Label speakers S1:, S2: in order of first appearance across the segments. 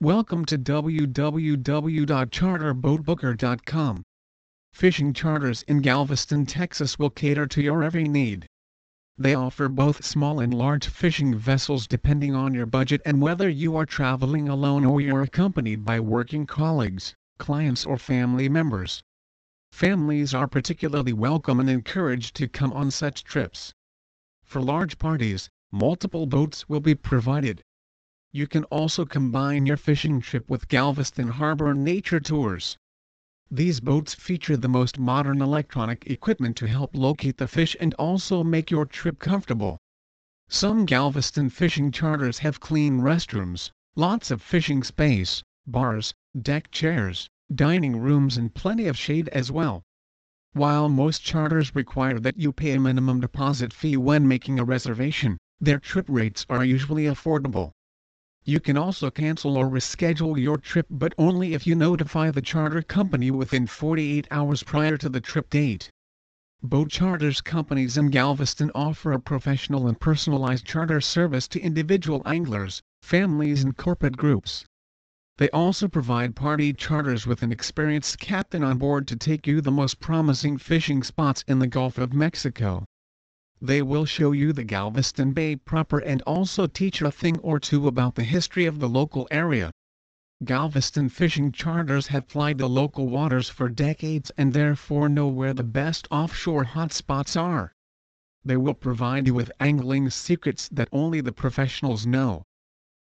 S1: Welcome to www.charterboatbooker.com. Fishing charters in Galveston, Texas will cater to your every need. They offer both small and large fishing vessels depending on your budget and whether you are traveling alone or you're accompanied by working colleagues, clients or family members. Families are particularly welcome and encouraged to come on such trips. For large parties, multiple boats will be provided. You can also combine your fishing trip with Galveston Harbor nature tours. These boats feature the most modern electronic equipment to help locate the fish and also make your trip comfortable. Some Galveston fishing charters have clean restrooms, lots of fishing space, bars, deck chairs, dining rooms and plenty of shade as well. While most charters require that you pay a minimum deposit fee when making a reservation, their trip rates are usually affordable. You can also cancel or reschedule your trip but only if you notify the charter company within 48 hours prior to the trip date. Boat charters companies in Galveston offer a professional and personalized charter service to individual anglers, families and corporate groups. They also provide party charters with an experienced captain on board to take you the most promising fishing spots in the Gulf of Mexico. They will show you the Galveston Bay proper and also teach a thing or two about the history of the local area. Galveston fishing charters have plied the local waters for decades and therefore know where the best offshore hotspots are. They will provide you with angling secrets that only the professionals know.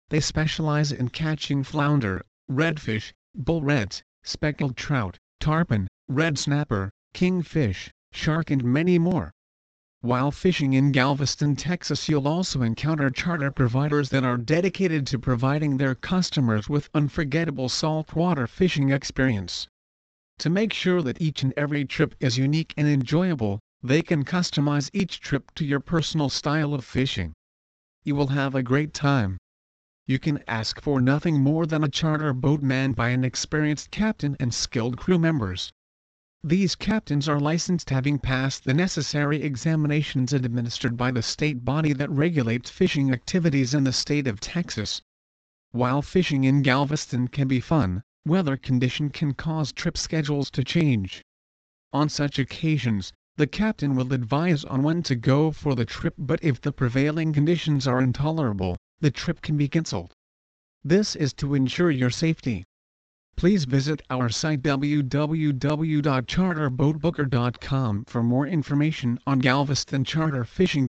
S1: They specialize in catching flounder, redfish, bull reds, speckled trout, tarpon, red snapper, kingfish, shark and many more. While fishing in Galveston, Texas you'll also encounter charter providers that are dedicated to providing their customers with unforgettable saltwater fishing experience. To make sure that each and every trip is unique and enjoyable, they can customize each trip to your personal style of fishing. You will have a great time. You can ask for nothing more than a charter boat manned by an experienced captain and skilled crew members. These captains are licensed having passed the necessary examinations administered by the state body that regulates fishing activities in the state of Texas. While fishing in Galveston can be fun, weather condition can cause trip schedules to change. On such occasions, the captain will advise on when to go for the trip but if the prevailing conditions are intolerable, the trip can be cancelled. This is to ensure your safety. Please visit our site www.charterboatbooker.com for more information on Galveston charter fishing